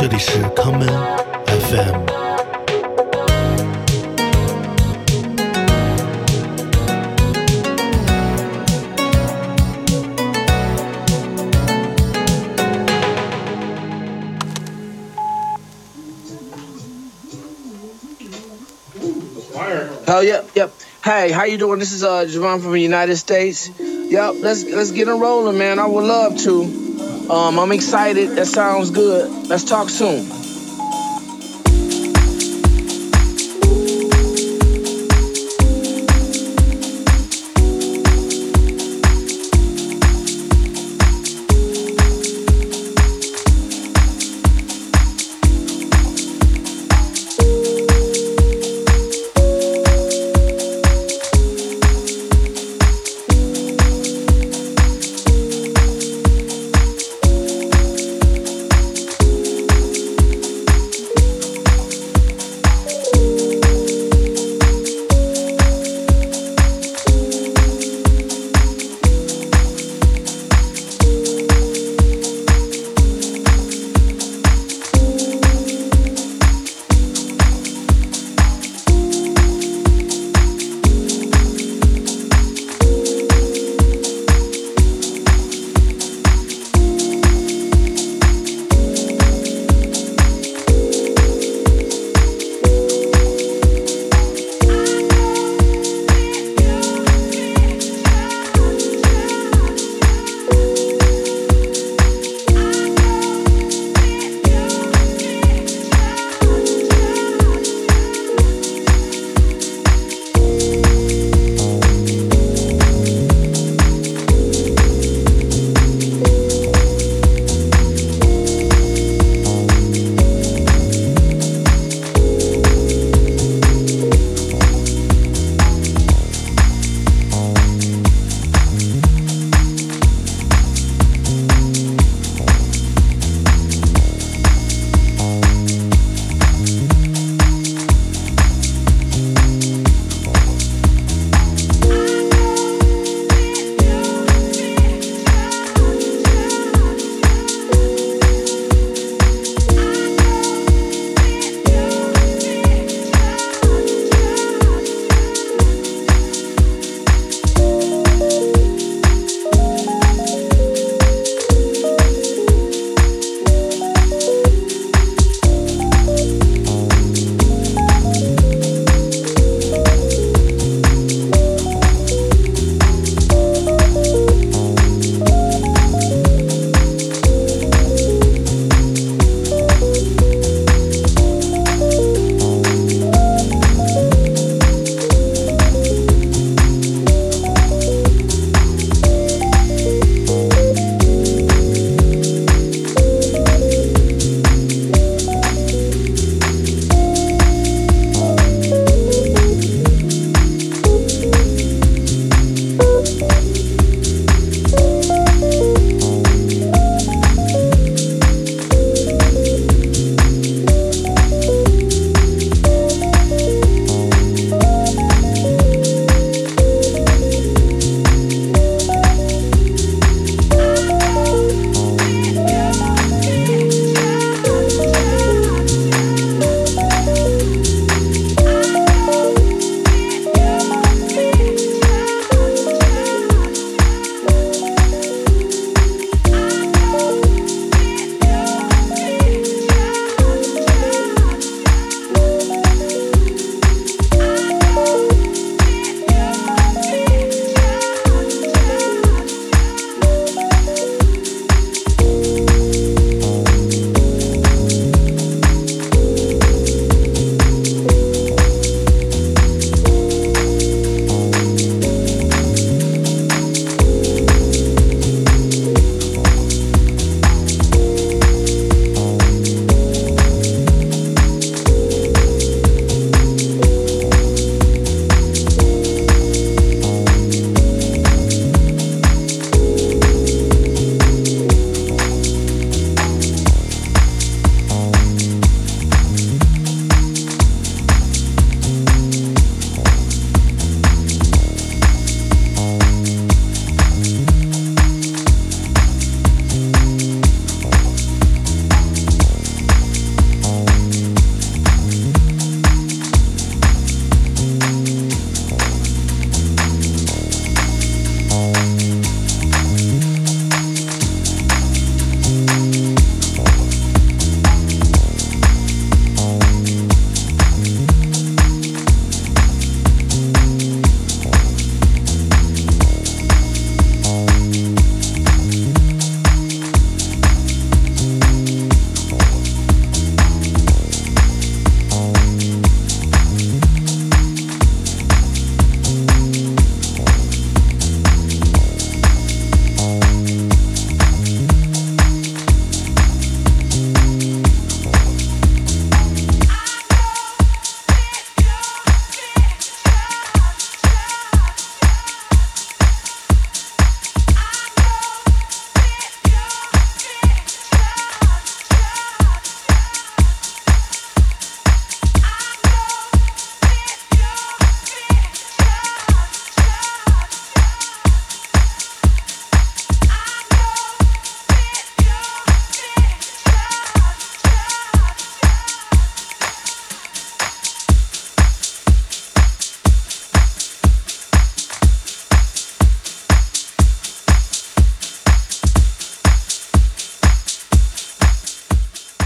这里是康门 FM。Oh yep, yep. Hey, how you doing? This is uh Javon from the United States. Yep, let's let's get it rolling, man. I would love to. Um, I'm excited. That sounds good. Let's talk soon.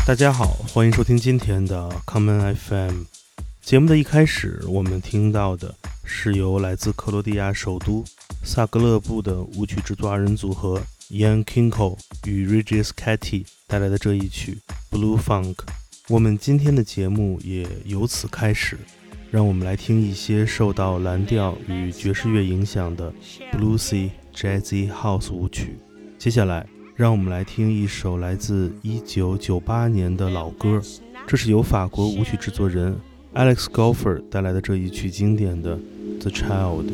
大家好，欢迎收听今天的 Common FM。节目的一开始，我们听到的是由来自克罗地亚首都萨格勒布的舞曲制作二人组合 Ian Kinko 与 Regis Catty 带来的这一曲 Blue Funk。我们今天的节目也由此开始，让我们来听一些受到蓝调与爵士乐影响的 Bluesy Jazzy House 舞曲。接下来。让我们来听一首来自一九九八年的老歌，这是由法国舞曲制作人 Alex Golfer 带来的这一曲经典的《The Child》。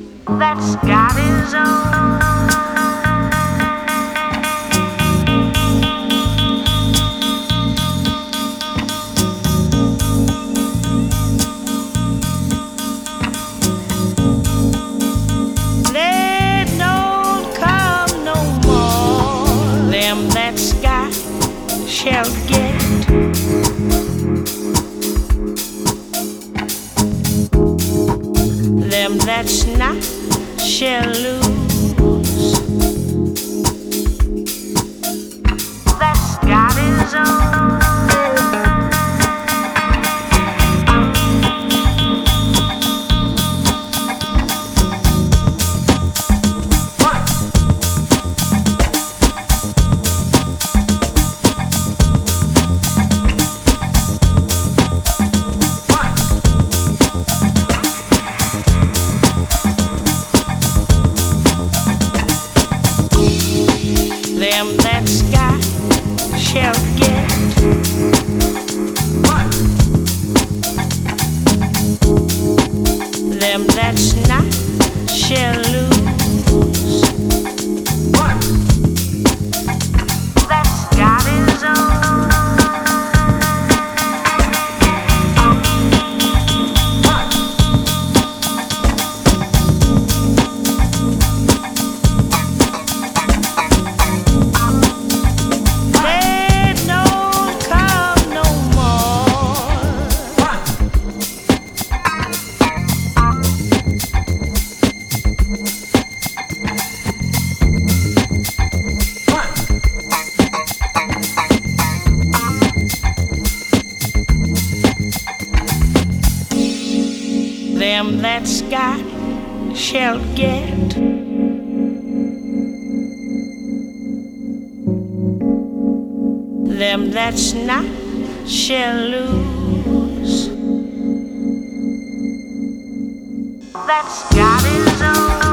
Shall get. Them that's not shall lose. That's God is own.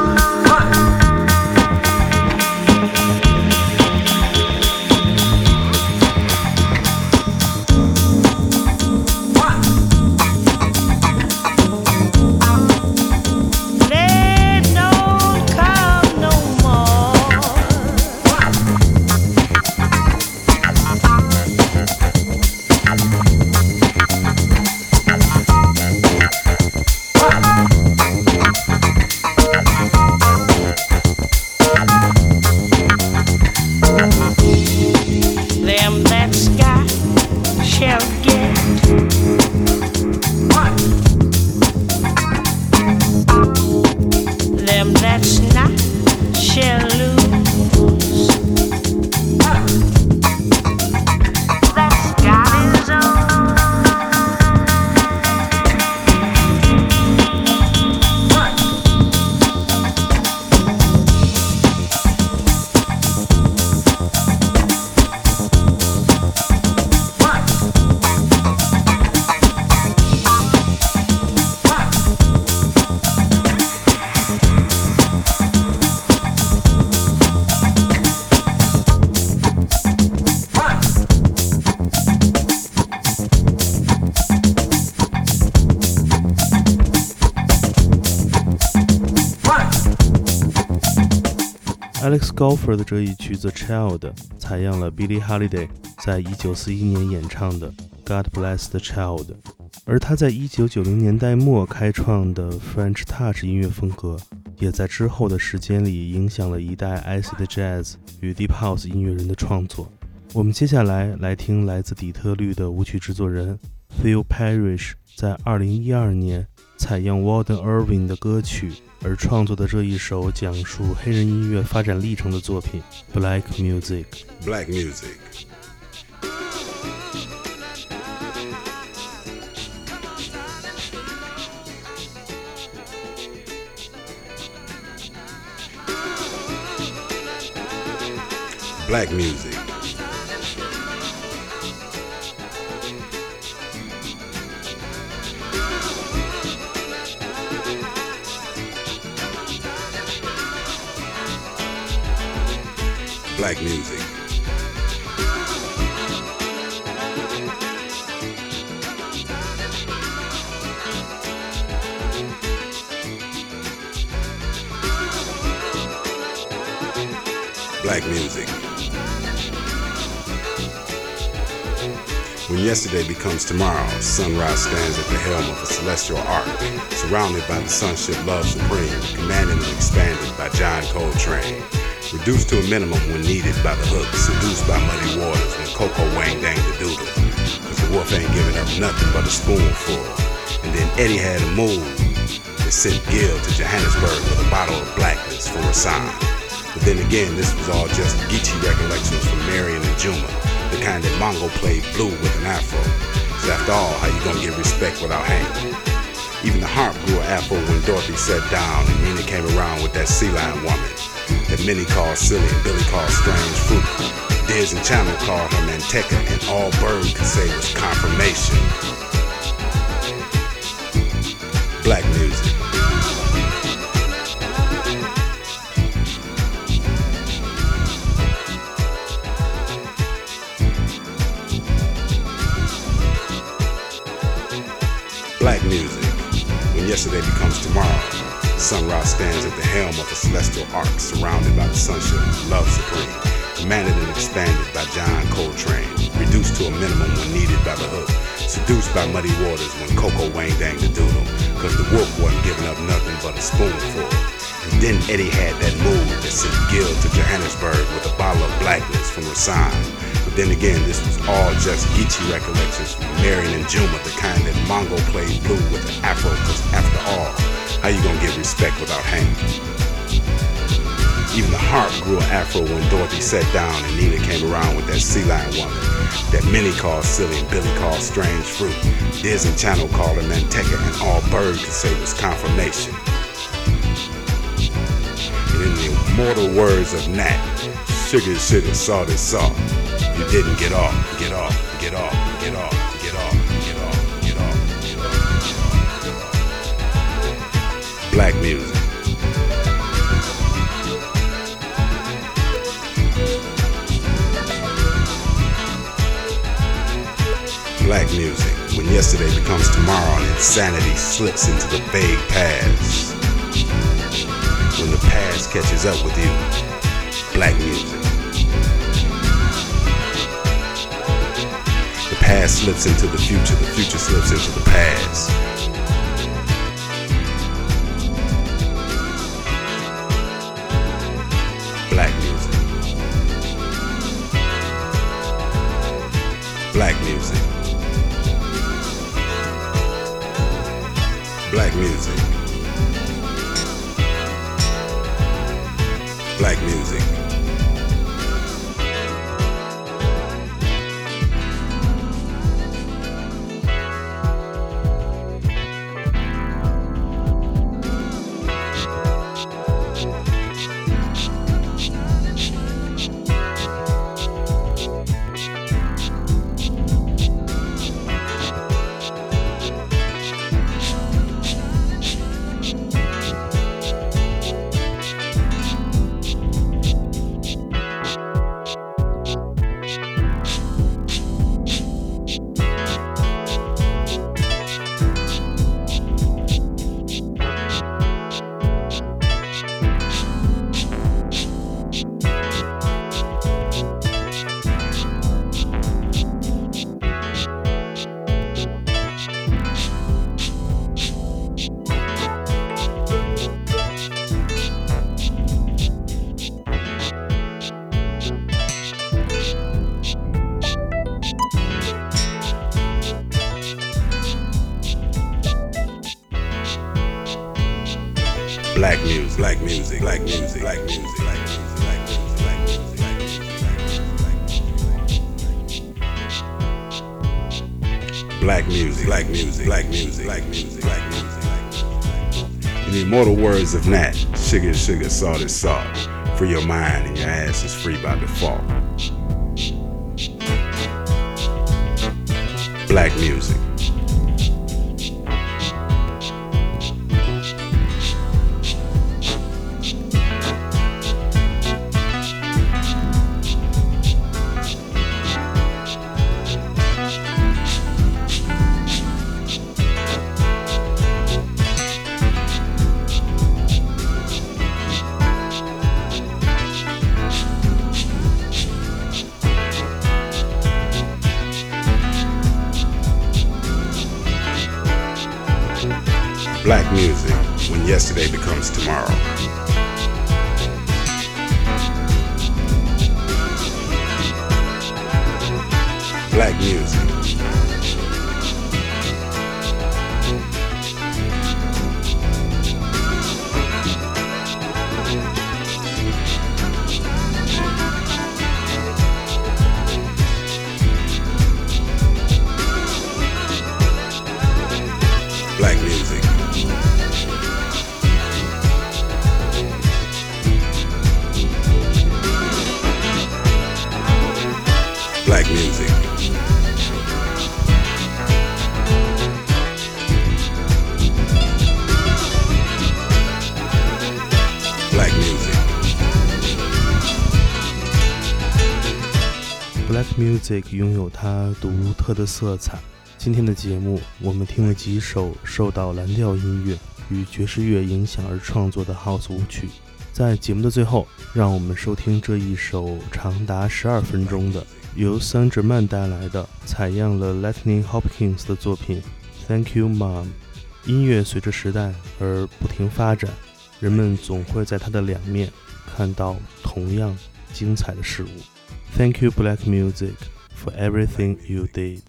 Alex Goffer 的这一曲《The Child》采样了 Billie Holiday 在1941年演唱的《God Bless the Child》，而他在1990年代末开创的 French Touch 音乐风格，也在之后的时间里影响了一代 Acid Jazz 与 Deep House 音乐人的创作。我们接下来来听来自底特律的舞曲制作人 Phil Parrish 在2012年采样 Walden Irving 的歌曲。而创作的这一首讲述黑人音乐发展历程的作品，Black Music。Black Music。Black Music。Black music. Black music. When yesterday becomes tomorrow, sunrise stands at the helm of a celestial arc, surrounded by the sunship Love Supreme, commanded and expanded by John Coltrane. Reduced to a minimum when needed by the hook, seduced by muddy waters when Koko Wang dang the doodle. Cause the wolf ain't giving up nothing but a spoonful. And then Eddie had a move that sent Gil to Johannesburg with a bottle of blackness for a sign. But then again, this was all just Geechee recollections from Marion and Juma, the kind that Mongo played blue with an afro. So after all, how you gonna get respect without hanging? Even the harp grew an apple when Dorothy sat down and Nina came around with that sea lion woman that many called silly and Billy called strange fruit. Diz and Chano called her Manteca, and all Bird could say was confirmation. Black music. Black music. Yesterday becomes tomorrow, sunrise stands at the helm of a celestial arc surrounded by the sunship, love supreme, commanded and expanded by John Coltrane, reduced to a minimum when needed by the hook, seduced by muddy waters when Koko Wang dang the doodle, cause the wolf wasn't giving up nothing but a spoonful. And then Eddie had that move that sent Gil to Johannesburg with a bottle of blackness from Rasan. But then again, this was all just Geechee recollections from Marion and Juma, the kind that Mongo played blue with an afro, cause after all, how you gonna get respect without hanging? Even the harp grew an afro when Dorothy sat down and Nina came around with that sea lion woman that many call silly and Billy called strange fruit. And Chano called her Manteca and all Bird could say was confirmation. And in the immortal words of Nat, sugar, sugar, salt salt. You didn't get off, get off, get off, get off, get off, get off, get off, get off. Black music. Black music, when yesterday becomes tomorrow and insanity slips into the vague past. When the past catches up with you, black music. Slips into the future, the future slips into the past. Black music. Black music. Black music. Black music. Words of Nat, sugar, sugar, salt is salt. Free your mind and your ass is free by default. Black music. Sik 拥有它独特的色彩。今天的节目，我们听了几首受到蓝调音乐与爵士乐影响而创作的 House 舞曲。在节目的最后，让我们收听这一首长达十二分钟的由桑哲曼带来的采样了 Lightning Hopkins 的作品《Thank You Mom》。音乐随着时代而不停发展，人们总会在它的两面看到同样精彩的事物。Thank you, Black Music, for everything you did.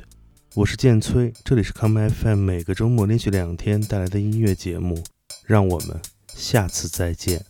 我是剑崔，这里是康麦 FM，每个周末连续两天带来的音乐节目，让我们下次再见。